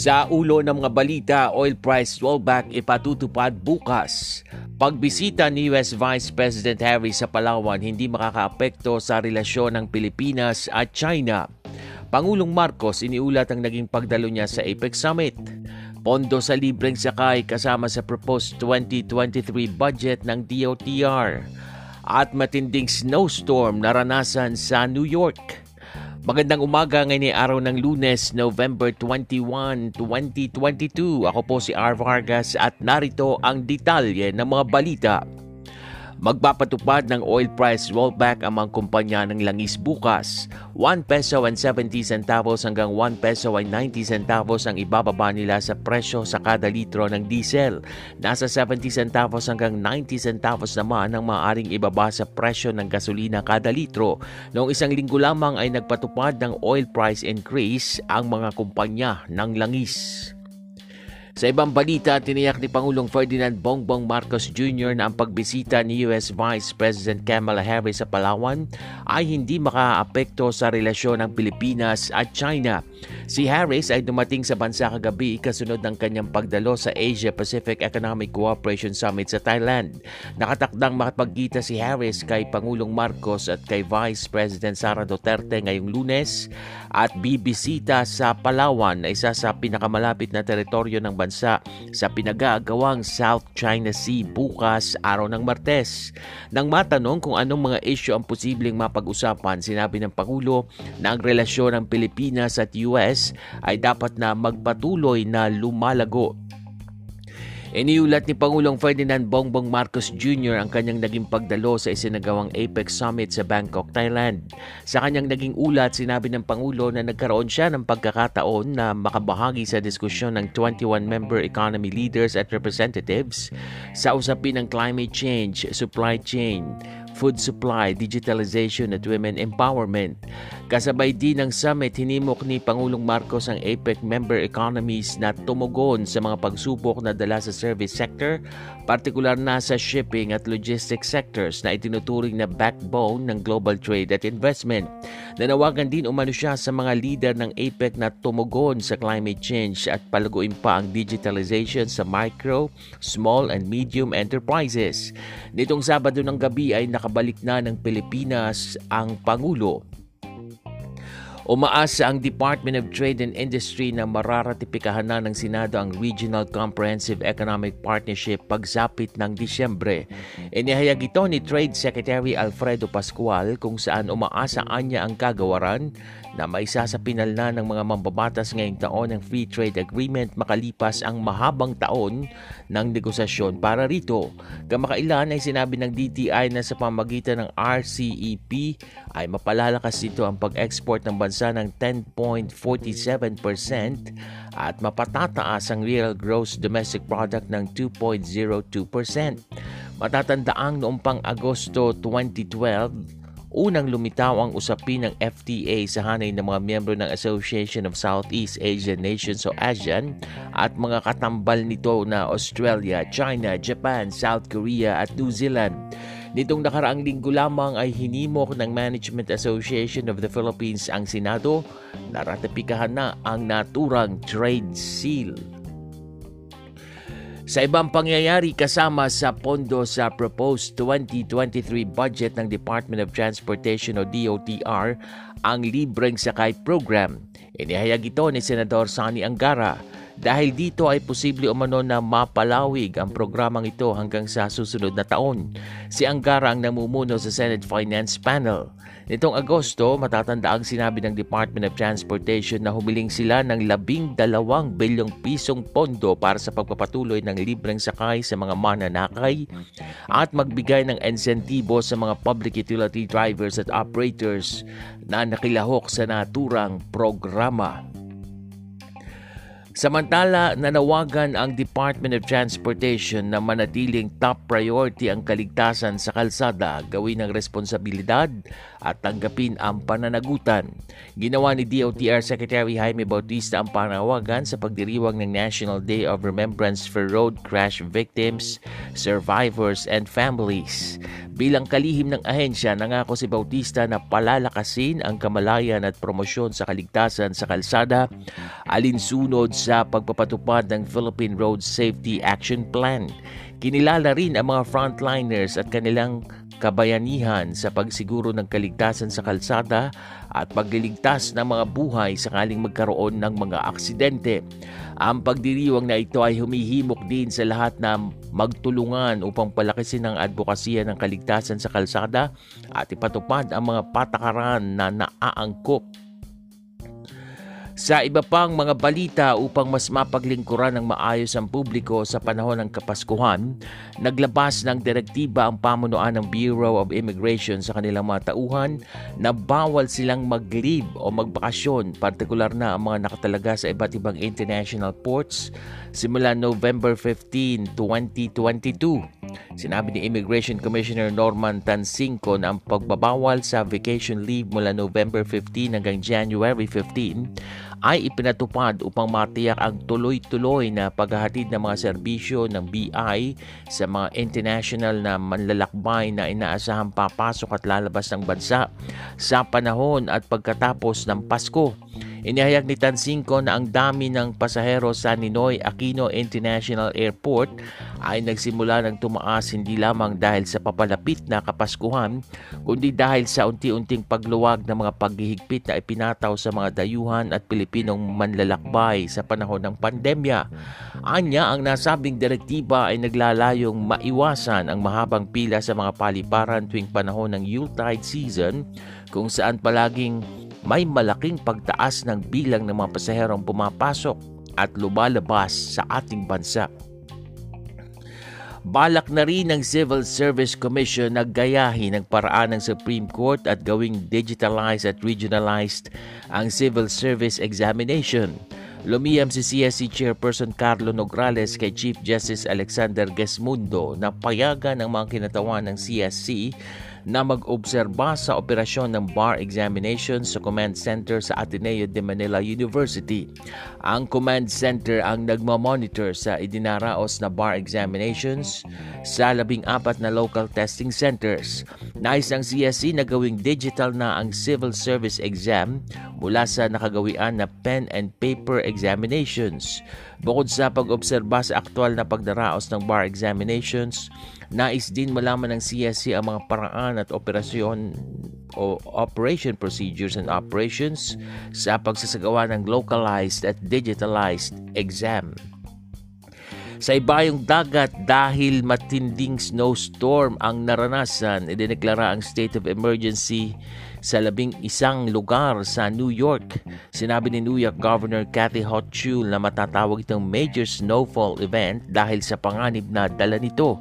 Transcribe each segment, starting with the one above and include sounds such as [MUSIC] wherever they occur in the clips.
Sa ulo ng mga balita, oil price rollback ipatutupad bukas. Pagbisita ni US Vice President Harry sa Palawan hindi makakaapekto sa relasyon ng Pilipinas at China. Pangulong Marcos iniulat ang naging pagdalo niya sa APEC Summit. Pondo sa libreng sakay kasama sa proposed 2023 budget ng DOTR. At matinding snowstorm naranasan sa New York. Magandang umaga ngayon ay araw ng lunes, November 21, 2022. Ako po si R. Vargas at narito ang detalye ng mga balita. Magpapatupad ng oil price rollback ang mga kumpanya ng langis bukas. 1 peso and 70 centavos hanggang 1 peso and 90 centavos ang ibababa nila sa presyo sa kada litro ng diesel. Nasa 70 centavos hanggang 90 centavos naman ang maaaring ibaba sa presyo ng gasolina kada litro. Noong isang linggo lamang ay nagpatupad ng oil price increase ang mga kumpanya ng langis. Sa ibang balita, tiniyak ni Pangulong Ferdinand Bongbong Marcos Jr. na ang pagbisita ni US Vice President Kamala Harris sa Palawan ay hindi makaapekto sa relasyon ng Pilipinas at China. Si Harris ay dumating sa bansa kagabi kasunod ng kanyang pagdalo sa Asia-Pacific Economic Cooperation Summit sa Thailand. Nakatakdang makapagkita si Harris kay Pangulong Marcos at kay Vice President Sara Duterte ngayong lunes at bibisita sa Palawan na isa sa pinakamalapit na teritoryo ng bansa sa pinag-aagawang South China Sea bukas araw ng Martes. Nang matanong kung anong mga isyu ang posibleng mapag-usapan, sinabi ng Pangulo na ang relasyon ng Pilipinas at US ay dapat na magpatuloy na lumalago Iniulat ni Pangulong Ferdinand Bongbong Marcos Jr. ang kanyang naging pagdalo sa isinagawang APEC Summit sa Bangkok, Thailand. Sa kanyang naging ulat, sinabi ng Pangulo na nagkaroon siya ng pagkakataon na makabahagi sa diskusyon ng 21 member economy leaders at representatives sa usapin ng climate change, supply chain, food supply, digitalization at women empowerment. Kasabay din ng summit, hinimok ni Pangulong Marcos ang APEC member economies na tumugon sa mga pagsubok na dala sa service sector, partikular na sa shipping at logistics sectors na itinuturing na backbone ng global trade at investment. Nanawagan din umano siya sa mga leader ng APEC na tumugon sa climate change at palaguin pa ang digitalization sa micro, small and medium enterprises. Nitong Sabado ng gabi ay nakabalik na ng Pilipinas ang Pangulo Umaasa ang Department of Trade and Industry na mararatipikahan na ng Senado ang Regional Comprehensive Economic Partnership pagsapit ng Disyembre. Inihayag ito ni Trade Secretary Alfredo Pascual kung saan umaasa anya ang kagawaran na maisa sa pinal na ng mga mambabatas ngayong taon ng Free Trade Agreement makalipas ang mahabang taon ng negosasyon para rito. Kamakailan ay sinabi ng DTI na sa pamagitan ng RCEP ay mapalalakas ito ang pag-export ng bansa ng 10.47% at mapatataas ang real gross domestic product ng 2.02%. Matatandaang noong pang Agosto 2012, Unang lumitaw ang usapin ng FTA sa hanay ng mga miyembro ng Association of Southeast Asian Nations o ASEAN at mga katambal nito na Australia, China, Japan, South Korea at New Zealand. Nitong nakaraang linggo lamang ay hinimok ng Management Association of the Philippines ang Senado na ratipikahan na ang naturang trade seal. Sa ibang pangyayari kasama sa pondo sa proposed 2023 budget ng Department of Transportation o DOTR ang libreng sakay program. Inihayag ito ni Senador Sani Angara Dahil dito ay posible umano na mapalawig ang programang ito hanggang sa susunod na taon. Si Angara ang namumuno sa Senate Finance Panel. Nitong Agosto, matatanda ang sinabi ng Department of Transportation na humiling sila ng labing dalawang bilyong pisong pondo para sa pagpapatuloy ng libreng sakay sa mga mananakay at magbigay ng insentibo sa mga public utility drivers at operators na nakilahok sa naturang programa. Samantala, nanawagan ang Department of Transportation na manatiling top priority ang kaligtasan sa kalsada, gawin ng responsibilidad at tanggapin ang pananagutan. Ginawa ni DOTR Secretary Jaime Bautista ang panawagan sa pagdiriwang ng National Day of Remembrance for Road Crash Victims, Survivors and Families. Bilang kalihim ng ahensya, nangako si Bautista na palalakasin ang kamalayan at promosyon sa kaligtasan sa kalsada alinsunod sa pagpapatupad ng Philippine Road Safety Action Plan. Kinilala rin ang mga frontliners at kanilang kabayanihan sa pagsiguro ng kaligtasan sa kalsada at pagliligtas ng mga buhay sakaling magkaroon ng mga aksidente. Ang pagdiriwang na ito ay humihimok din sa lahat na magtulungan upang palakasin ang advokasya ng kaligtasan sa kalsada at ipatupad ang mga patakaran na naaangkop sa iba pang mga balita upang mas mapaglingkuran ng maayos ang publiko sa panahon ng Kapaskuhan, naglabas ng direktiba ang pamunuan ng Bureau of Immigration sa kanilang mga tauhan na bawal silang mag-leave o magbakasyon, partikular na ang mga nakatalaga sa iba't ibang international ports simula November 15, 2022. Sinabi ni Immigration Commissioner Norman Tansinko na ang pagbabawal sa vacation leave mula November 15 hanggang January 15 ay ipinatupad upang matiyak ang tuloy-tuloy na paghahatid ng mga serbisyo ng BI sa mga international na manlalakbay na inaasahang papasok at lalabas ng bansa sa panahon at pagkatapos ng Pasko. Inihayag ni Tansinko na ang dami ng pasahero sa Ninoy Aquino International Airport ay nagsimula ng tumaas hindi lamang dahil sa papalapit na kapaskuhan, kundi dahil sa unti-unting pagluwag ng mga paghihigpit na ipinataw sa mga dayuhan at Pilipinong manlalakbay sa panahon ng pandemya. Anya, ang nasabing direktiba ay naglalayong maiwasan ang mahabang pila sa mga paliparan tuwing panahon ng Yuletide season kung saan palaging may malaking pagtaas ng bilang ng mga pasaherong pumapasok at lumalabas sa ating bansa. Balak na rin ng Civil Service Commission na gayahin ang paraan ng Supreme Court at gawing digitalized at regionalized ang Civil Service Examination. Lumiyam si CSC Chairperson Carlo Nograles kay Chief Justice Alexander Gesmundo na payagan ang mga kinatawan ng CSC na mag-obserba sa operasyon ng bar examination sa command center sa Ateneo de Manila University. Ang command center ang nagmamonitor sa idinaraos na bar examinations sa labing apat na local testing centers. Nais ng CSC na gawing digital na ang civil service exam mula sa nakagawian na pen and paper examinations. Bukod sa pag-obserba sa aktual na pagdaraos ng bar examinations, nais din malaman ng CSC ang mga paraan at operasyon o operation procedures and operations sa pagsasagawa ng localized at digitalized exam. Sa ibayong dagat dahil matinding snowstorm ang naranasan, idineklara ang state of emergency sa labing isang lugar sa New York. Sinabi ni New York Governor Kathy Hochul na matatawag itong major snowfall event dahil sa panganib na dala nito.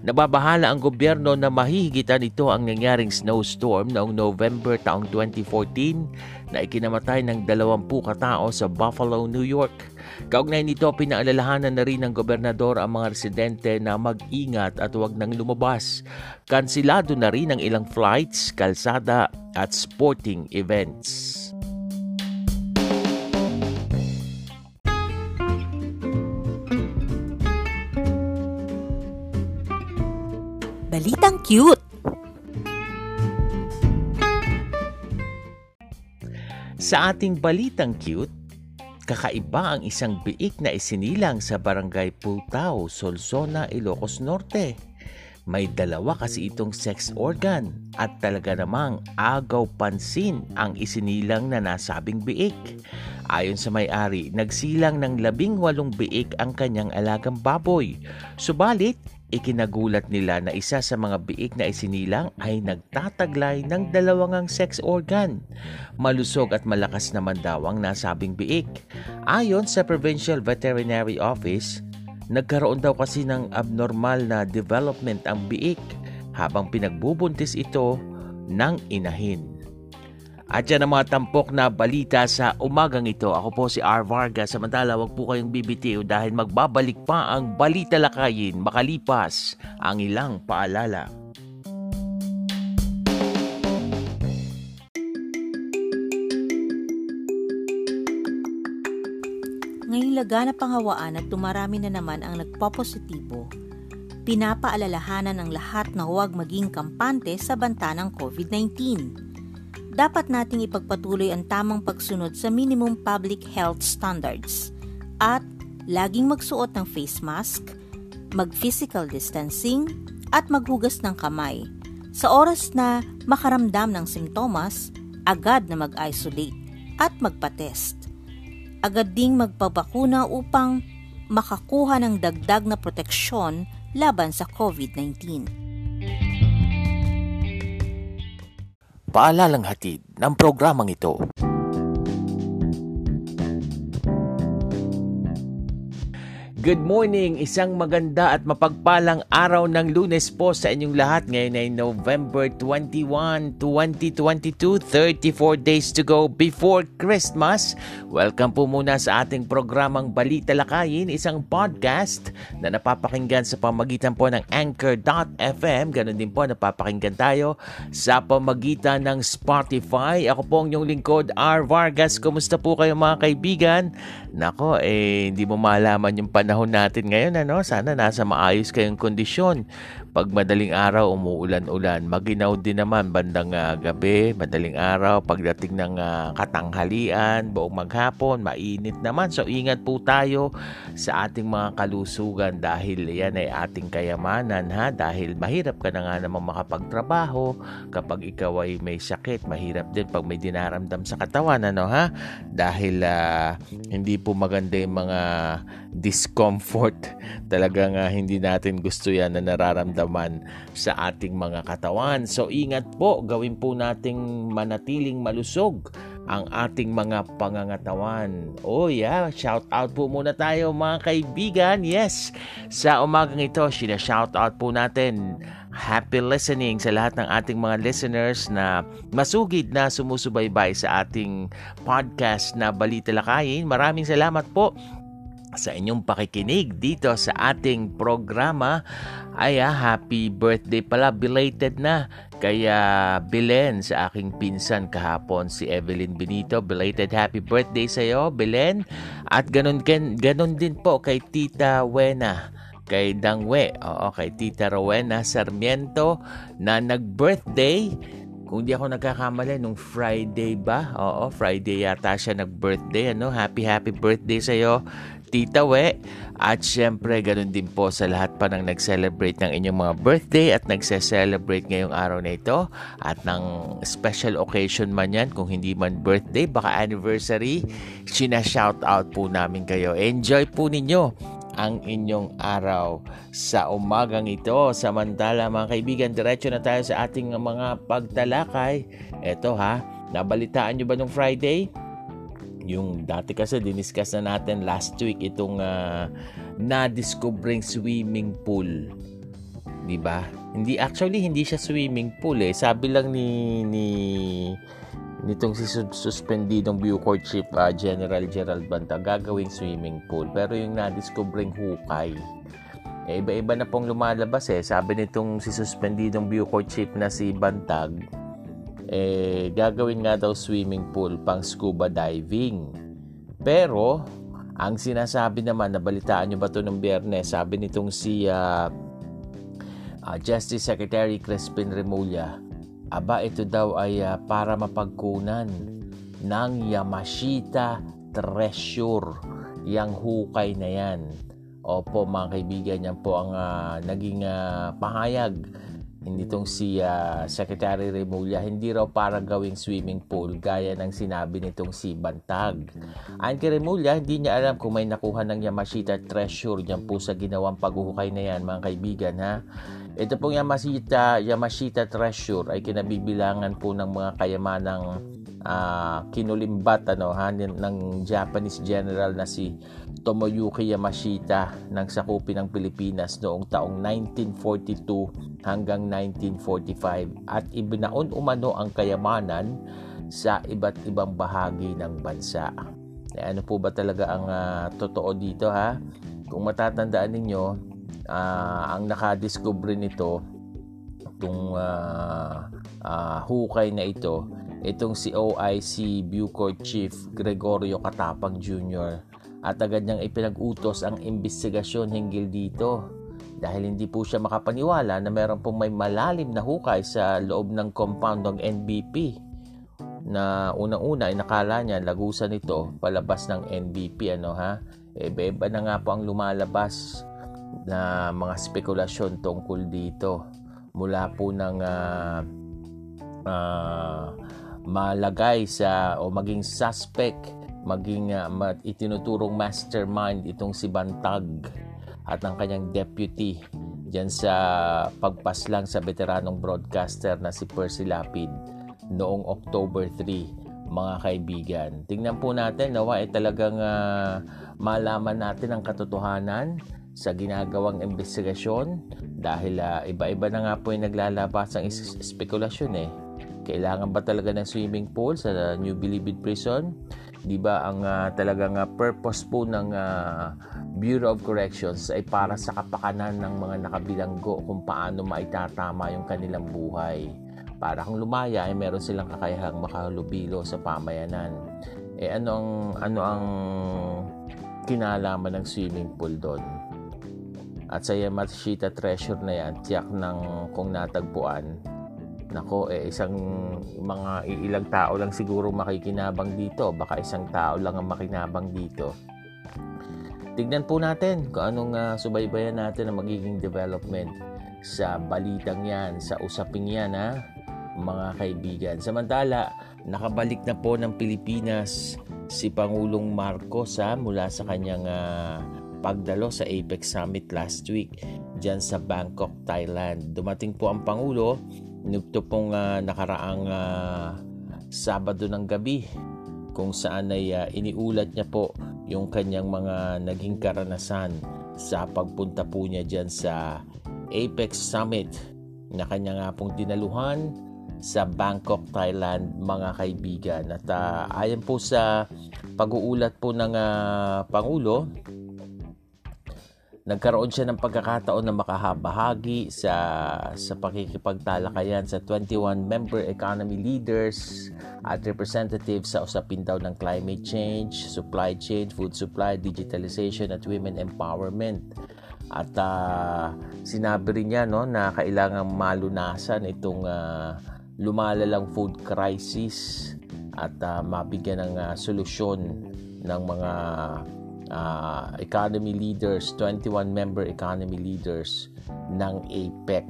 Nababahala ang gobyerno na mahihigitan ito ang nangyaring snowstorm noong November taong 2014 na ikinamatay ng 20 katao sa Buffalo, New York. Kaugnay nito, pinaalalahanan na rin ng gobernador ang mga residente na mag-ingat at huwag nang lumabas. Kansilado na rin ang ilang flights, kalsada at sporting events. Balitang cute! Sa ating balitang cute, kakaiba ang isang biik na isinilang sa barangay Pultao, Solsona, Ilocos Norte. May dalawa kasi itong sex organ at talaga namang agaw pansin ang isinilang na nasabing biik. Ayon sa may-ari, nagsilang ng labing walong biik ang kanyang alagang baboy. Subalit, ikinagulat nila na isa sa mga biik na isinilang ay nagtataglay ng dalawangang sex organ. Malusog at malakas naman daw ang nasabing biik. Ayon sa Provincial Veterinary Office, nagkaroon daw kasi ng abnormal na development ang biik habang pinagbubuntis ito ng inahin. At yan ang mga tampok na balita sa umagang ito. Ako po si R. Vargas. Samantala, wag po kayong bibitiw dahil magbabalik pa ang balita lakayin makalipas ang ilang paalala. Ngayong laganap ang hawaan at tumarami na naman ang nagpopositibo, pinapaalalahanan ng lahat na huwag maging kampante sa banta ng COVID-19 dapat nating ipagpatuloy ang tamang pagsunod sa minimum public health standards at laging magsuot ng face mask, mag-physical distancing, at maghugas ng kamay. Sa oras na makaramdam ng simptomas, agad na mag-isolate at magpa-test. Agad ding magpabakuna upang makakuha ng dagdag na proteksyon laban sa COVID-19. Paalalang hatid ng programang ito. Good morning! Isang maganda at mapagpalang araw ng lunes po sa inyong lahat. Ngayon ay November 21, 2022, 34 days to go before Christmas. Welcome po muna sa ating programang Balita Lakayin, isang podcast na napapakinggan sa pamagitan po ng Anchor.fm. Ganon din po napapakinggan tayo sa pamagitan ng Spotify. Ako po ang inyong lingkod, R. Vargas. Kumusta po kayo mga kaibigan? Nako, eh, hindi mo malaman yung panahon natin ngayon, ano? Sana nasa maayos kayong kondisyon. Pag madaling araw, umuulan-ulan. Maginaw din naman bandang uh, gabi, madaling araw. Pagdating ng uh, katanghalian, buong maghapon, mainit naman. So, ingat po tayo sa ating mga kalusugan dahil yan ay ating kayamanan, ha? Dahil mahirap ka na nga naman makapagtrabaho. Kapag ikaw ay may sakit, mahirap din pag may dinaramdam sa katawan, ano, ha? Dahil uh, hindi po maganda yung mga discomfort. [LAUGHS] Talagang uh, hindi natin gusto yan na nararamdaman naman sa ating mga katawan. So ingat po, gawin po nating manatiling malusog ang ating mga pangangatawan. Oh yeah, shout out po muna tayo mga kaibigan. Yes, sa umagang ito, sina shout out po natin. Happy listening sa lahat ng ating mga listeners na masugid na sumusubaybay sa ating podcast na Balita Lakayin. Maraming salamat po sa inyong pakikinig dito sa ating programa. Ay ah, happy birthday pala, belated na. Kaya Belen sa aking pinsan kahapon si Evelyn Benito, belated happy birthday sa iyo, Belen. At ganun, ganun din po kay Tita Wena kay Dangwe, oo, kay Tita Rowena Sarmiento na nag-birthday kung di ako nagkakamali, nung Friday ba? Oo, Friday yata siya nag-birthday. Ano? Happy, happy birthday sa'yo. Tita We. At syempre, ganun din po sa lahat pa ng nag-celebrate ng inyong mga birthday at nagse-celebrate ngayong araw na ito. At ng special occasion man yan, kung hindi man birthday, baka anniversary, sina-shout out po namin kayo. Enjoy po ninyo ang inyong araw sa umagang ito. Samantala mga kaibigan, diretso na tayo sa ating mga pagtalakay. Ito ha, nabalitaan nyo ba nung Friday? Yung dati kasi diniscuss na natin last week itong uh, na-discovering swimming pool. 'Di ba? Hindi actually hindi siya swimming pool eh. Sabi lang ni ni nitong si suspendidong Bucor Chief uh, General Gerald Banta gagawing swimming pool. Pero yung na-discovering hukay, eh, iba-iba na pong lumalabas eh. Sabi nitong si suspendidong Bucor Chief na si Bantag, eh, gagawin nga daw swimming pool pang scuba diving. Pero, ang sinasabi naman, nabalitaan nyo ba ito ng biyernes, sabi nitong si uh, uh, Justice Secretary Crispin Remulla, aba ito daw ay uh, para mapagkunan ng Yamashita Treasure, yang hukay na yan. Opo mga kaibigan, yan po ang uh, naging uh, pahayag hindi tong si uh, Secretary Remulla, hindi raw para gawing swimming pool gaya ng sinabi nitong si Bantag. Ayon kay Remulla, hindi niya alam kung may nakuha ng Yamashita treasure niyan po sa ginawang paghuhukay na yan mga kaibigan ha. Ito pong Yamashita, Yamashita treasure ay kinabibilangan po ng mga kayamanang uh, kinulimbat ano ha ng Japanese general na si Tomoyuki Yamashita ng sakupin ng Pilipinas noong taong 1942 hanggang 1945 at ibinaon umano ang kayamanan sa iba't ibang bahagi ng bansa. E ano po ba talaga ang uh, totoo dito ha? Kung matatandaan ninyo, uh, ang nakadiscover nito itong uh, uh, hukay na ito itong si OIC Bucor Chief Gregorio Katapang Jr. at agad niyang ipinag-utos ang investigasyon hinggil dito. Dahil hindi po siya makapaniwala na meron pong may malalim na hukay sa loob ng compound ng NBP na unang-una ay nakala niya lagusan ito palabas ng NBP ano ha? E iba na nga po ang lumalabas na mga spekulasyon tungkol dito mula po ng uh, uh, malagay sa o maging suspect, maging uh, itinuturong mastermind itong si Bantag at ang kanyang deputy diyan sa pagpaslang sa veteranong broadcaster na si Percy Lapid noong October 3 mga kaibigan. Tingnan po natin nawa ay talagang uh, malaman natin ang katotohanan sa ginagawang investigasyon dahil uh, iba-iba na nga po yung naglalabas ang spekulasyon eh kailangan ba talaga ng swimming pool sa New Bilibid Prison? 'Di ba ang uh, talagang uh, purpose po ng uh, Bureau of Corrections ay para sa kapakanan ng mga nakabilanggo kung paano maitatama yung kanilang buhay. Para kung lumaya ay meron silang kakayahang makahalubilo sa pamayanan. Eh ano ang ano ang kinalaman ng swimming pool doon? At sa Yamashita Treasure na yan, tiyak ng kung natagpuan, Nako, eh, isang mga ilang tao lang siguro makikinabang dito. Baka isang tao lang ang makinabang dito. Tignan po natin kung anong uh, subaybayan natin ang magiging development sa balitang yan, sa usaping yan ha, mga kaibigan. Samantala, nakabalik na po ng Pilipinas si Pangulong Marcos ha, mula sa kanyang uh, pagdalo sa APEC Summit last week dyan sa Bangkok, Thailand. Dumating po ang Pangulo Nito pong uh, nakaraang uh, Sabado ng gabi kung saan ay uh, iniulat niya po yung kanyang mga naging karanasan sa pagpunta po niya dyan sa Apex Summit na kanya nga pong dinaluhan sa Bangkok, Thailand mga kaibigan. At uh, ayon po sa pag-uulat po ng uh, Pangulo, Nagkaroon siya ng pagkakataon na makahabahagi sa sa pakikipagtalakayan sa 21 member economy leaders at representatives sa usapin daw ng climate change, supply chain, food supply, digitalization at women empowerment. At uh, sinabi rin niya no na kailangan malunasan itong uh, lumalalang food crisis at uh, mabigyan ng uh, solusyon ng mga uh, economy leaders, 21 member economy leaders ng APEC.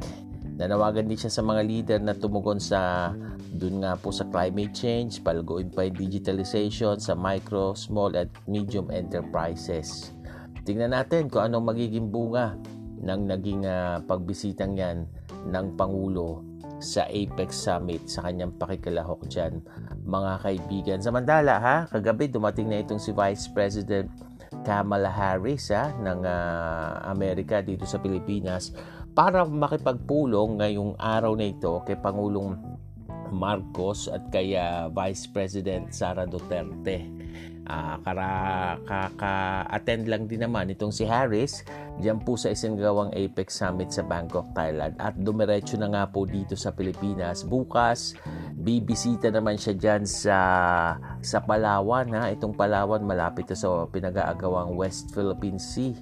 Nanawagan din siya sa mga leader na tumugon sa dun nga po sa climate change, palguin pa yung digitalization sa micro, small at medium enterprises. Tingnan natin kung anong magiging bunga ng naging uh, pagbisitang yan ng Pangulo sa APEC Summit sa kanyang pakikalahok dyan mga kaibigan. Samantala ha, kagabi dumating na itong si Vice President Kamala Harris ha, ng uh, Amerika dito sa Pilipinas para makipagpulong ngayong araw na ito kay Pangulong Marcos at kay uh, Vice President Sara Duterte. Uh, kara, kaka-attend lang din naman itong si Harris diyan po sa isinggawang APEC Summit sa Bangkok, Thailand. At dumiretso na nga po dito sa Pilipinas. Bukas bibisita naman siya diyan sa sa Palawan ha? Itong Palawan malapit sa pinag-aagawang West Philippine Sea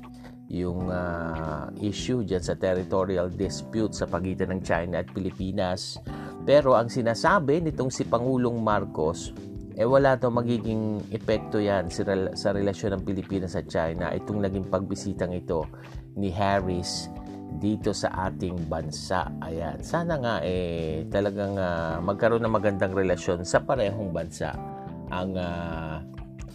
yung uh, issue dyan sa territorial dispute sa pagitan ng China at Pilipinas. Pero ang sinasabi nitong si Pangulong Marcos, eh wala daw magiging epekto yan sa relasyon ng Pilipinas at China itong naging pagbisitang ito ni Harris dito sa ating bansa. Ayan. Sana nga eh talagang uh, magkaroon ng magandang relasyon sa parehong bansa ang uh,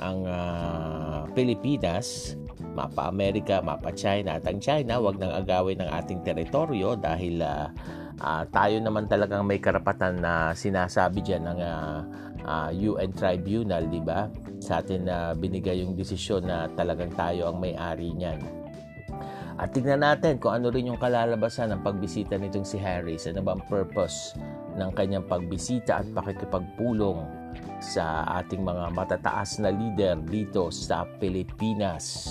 ang uh, Pilipinas, mapa Amerika, mapa China at ang China wag nang agawin ng ating teritoryo dahil uh, uh, tayo naman talagang may karapatan na sinasabi diyan ng uh, uh, UN Tribunal, di ba? Sa atin na uh, binigay yung desisyon na talagang tayo ang may-ari niyan. At tignan natin kung ano rin yung kalalabasan ng pagbisita nitong si Harris. Ano ba ang purpose ng kanyang pagbisita at pakikipagpulong sa ating mga matataas na leader dito sa Pilipinas.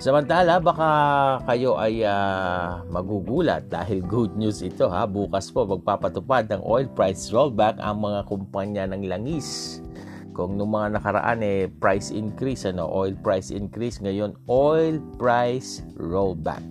Samantala, baka kayo ay uh, magugulat dahil good news ito ha. Bukas po magpapatupad ng oil price rollback ang mga kumpanya ng langis. Kung nung mga nakaraan eh price increase ano, oil price increase ngayon oil price rollback.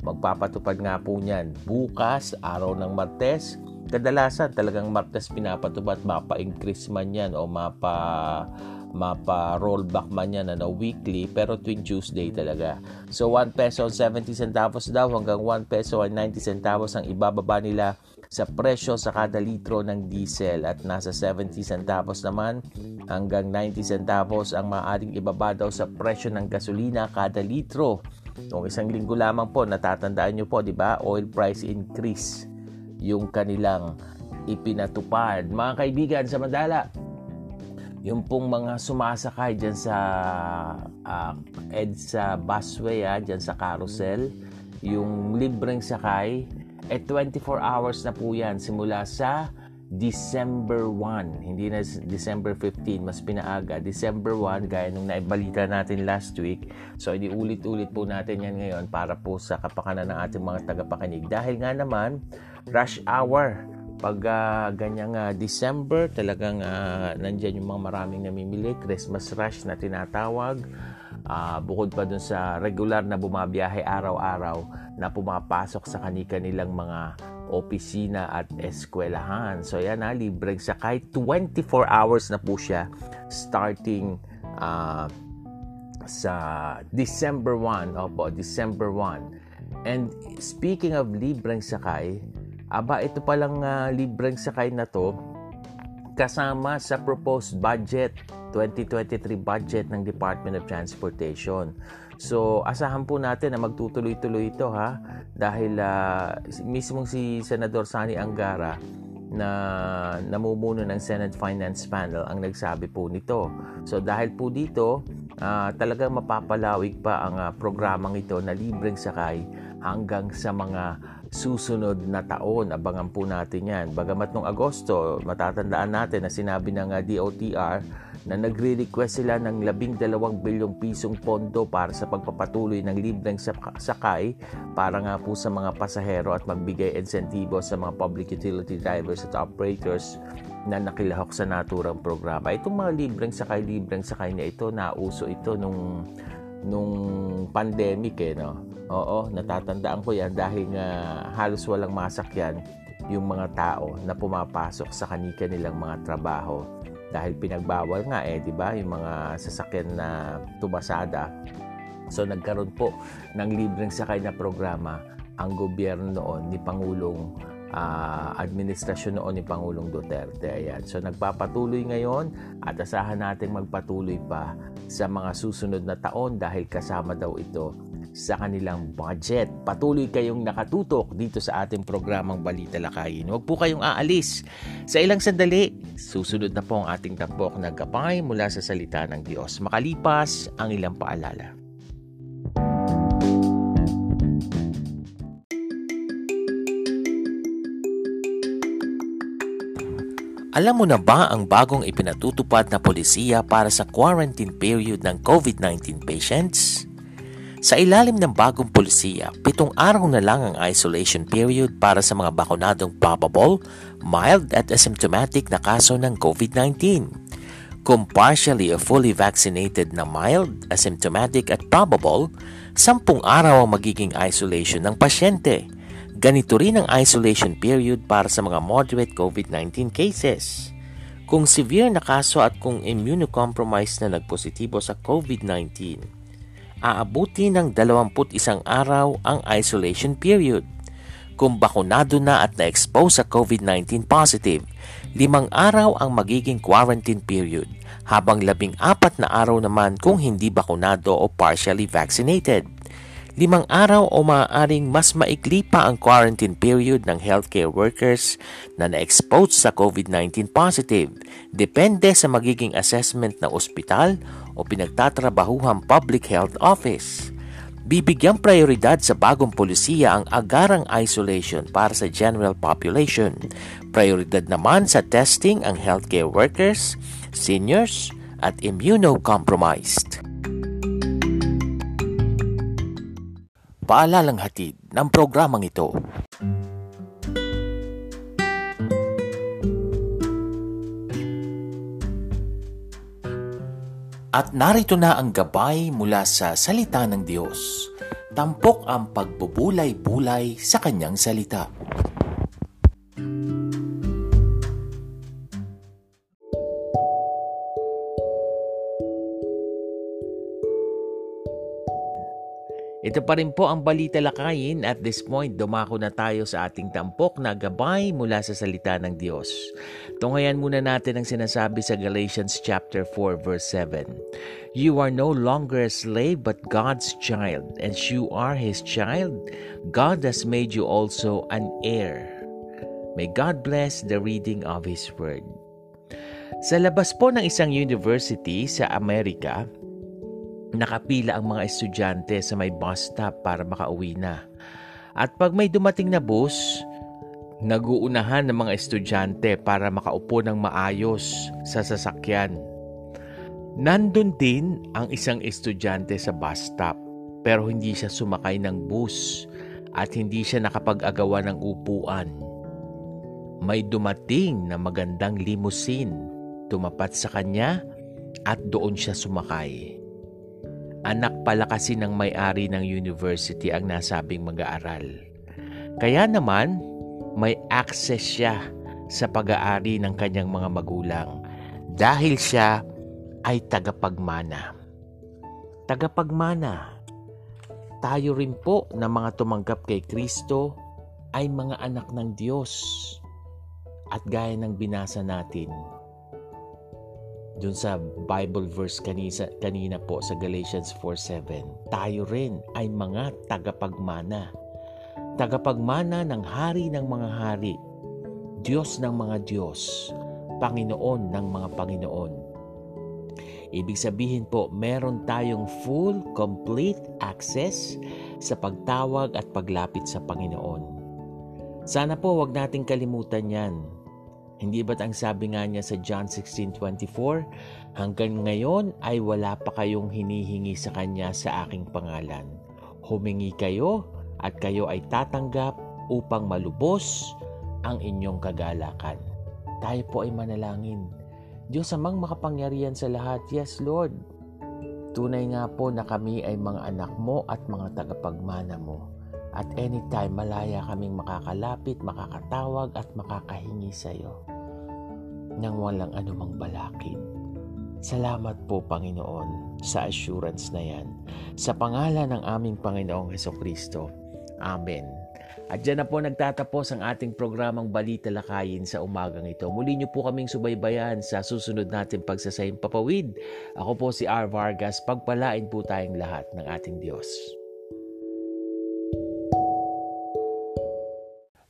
Magpapatupad nga po niyan bukas araw ng Martes. Kadalasan talagang Martes pinapatupad mapa-increase man yan o mapa mapa rollback man yan ano, weekly pero tuwing Tuesday talaga. So 1 peso 70 centavos daw hanggang 1 peso 90 centavos ang ibababa nila sa presyo sa kada litro ng diesel at nasa 70 centavos naman hanggang 90 centavos ang maaaring ibaba daw sa presyo ng gasolina kada litro. Noong isang linggo lamang po, natatandaan nyo po, di ba? Oil price increase yung kanilang ipinatupad. Mga kaibigan sa Mandala, yung pong mga sumasakay dyan sa uh, EDSA busway, ah, dyan sa carousel, yung libreng sakay, eh 24 hours na po yan simula sa December 1, hindi na December 15, mas pinaaga. December 1, gaya nung naibalita natin last week. So, ulit-ulit po natin yan ngayon para po sa kapakanan ng ating mga tagapakinig. Dahil nga naman, rush hour. Pag uh, ganyang uh, December, talagang uh, nandyan yung mga maraming namimili. Christmas rush na tinatawag. Uh, bukod pa dun sa regular na bumabiyahe araw-araw na pumapasok sa kani-kanilang mga opisina at eskwelahan. So yan na, libreng sakay. 24 hours na po siya starting uh, sa December 1. Opo, December 1. And speaking of libreng sakay, aba ito palang uh, libreng sakay na to kasama sa proposed budget 2023 budget ng Department of Transportation. So, asahan po natin na magtutuloy-tuloy ito ha dahil uh, mismong si Senador Sani Angara na namumuno ng Senate Finance Panel ang nagsabi po nito. So dahil po dito, uh, talagang mapapalawig pa ang uh, programang ito na libreng sakay hanggang sa mga susunod na taon. Abangan po natin yan. Bagamat nung Agosto, matatandaan natin na sinabi ng DOTR na nagre-request sila ng 12 bilyong pisong pondo para sa pagpapatuloy ng libreng sakay para nga po sa mga pasahero at magbigay insentibo sa mga public utility drivers at operators na nakilahok sa naturang programa. Itong mga libreng sakay, libreng sakay na ito, nauso ito nung nung pandemic eh, no? Oo, natatandaan ko yan dahil nga halos walang masakyan yung mga tao na pumapasok sa kanika nilang mga trabaho dahil pinagbawal nga eh, 'di ba, yung mga sasakyan na tumasada. So nagkaroon po ng libreng sakay na programa ang gobyerno noon ni Pangulong uh, administrasyon noon ni Pangulong Duterte. Ayan. So nagpapatuloy ngayon at asahan natin magpatuloy pa sa mga susunod na taon dahil kasama daw ito sa kanilang budget. Patuloy kayong nakatutok dito sa ating programang Balita Lakayin. Huwag po kayong aalis. Sa ilang sandali, susunod na po ang ating tampok na gabay mula sa salita ng Diyos. Makalipas ang ilang paalala. Alam mo na ba ang bagong ipinatutupad na polisiya para sa quarantine period ng COVID-19 patients? Sa ilalim ng bagong polisiya, pitong araw na lang ang isolation period para sa mga bakunadong probable, mild at asymptomatic na kaso ng COVID-19. Kung partially or fully vaccinated na mild, asymptomatic at probable, sampung araw ang magiging isolation ng pasyente. Ganito rin ang isolation period para sa mga moderate COVID-19 cases. Kung severe na kaso at kung immunocompromised na nagpositibo sa COVID-19, aabuti ng 21 araw ang isolation period. Kung bakunado na at na-expose sa COVID-19 positive, limang araw ang magiging quarantine period, habang labing apat na araw naman kung hindi bakunado o partially vaccinated. Limang araw o maaaring mas maikli pa ang quarantine period ng healthcare workers na na-expose sa COVID-19 positive, depende sa magiging assessment ng ospital o pinagtatrabahuhang public health office. Bibigyang prioridad sa bagong polisiya ang agarang isolation para sa general population. Prioridad naman sa testing ang healthcare workers, seniors, at immunocompromised. Paalalang hatid ng programang ito. At narito na ang gabay mula sa salita ng Diyos. Tampok ang pagbubulay-bulay sa kanyang salita. Ito pa rin po ang balita lakayin at this point dumako na tayo sa ating tampok na gabay mula sa salita ng Diyos. Tunghayan muna natin ang sinasabi sa Galatians chapter 4 verse 7. You are no longer a slave but God's child and you are His child. God has made you also an heir. May God bless the reading of His Word. Sa labas po ng isang university sa Amerika, nakapila ang mga estudyante sa may bus stop para makauwi na. At pag may dumating na bus, naguunahan ng mga estudyante para makaupo ng maayos sa sasakyan. Nandun din ang isang estudyante sa bus stop pero hindi siya sumakay ng bus at hindi siya nakapag-agawa ng upuan. May dumating na magandang limousine, tumapat sa kanya at doon siya sumakay. Anak pala kasi ng may-ari ng university ang nasabing mag-aaral. Kaya naman, may access siya sa pag-aari ng kanyang mga magulang dahil siya ay tagapagmana. Tagapagmana. Tayo rin po na mga tumanggap kay Kristo ay mga anak ng Diyos. At gaya ng binasa natin, dun sa Bible verse kanisa, kanina po sa Galatians 4.7, tayo rin ay mga tagapagmana. Tagapagmana ng hari ng mga hari, Diyos ng mga Diyos, Panginoon ng mga Panginoon. Ibig sabihin po, meron tayong full, complete access sa pagtawag at paglapit sa Panginoon. Sana po wag nating kalimutan yan hindi ba't ang sabi nga niya sa John 16.24, hanggang ngayon ay wala pa kayong hinihingi sa Kanya sa aking pangalan. Humingi kayo at kayo ay tatanggap upang malubos ang inyong kagalakan. Tayo po ay manalangin. Diyos amang makapangyarihan sa lahat. Yes, Lord. Tunay nga po na kami ay mga anak mo at mga tagapagmana mo. At anytime malaya kaming makakalapit, makakatawag at makakahingi sa iyo ng walang anumang balakid. Salamat po Panginoon sa assurance na yan. Sa pangalan ng aming Panginoong Heso Kristo. Amen. At dyan na po nagtatapos ang ating programang Balita Lakayin sa umagang ito. Muli niyo po kaming subaybayan sa susunod natin pagsasayang papawid. Ako po si R. Vargas. Pagpalain po tayong lahat ng ating Diyos.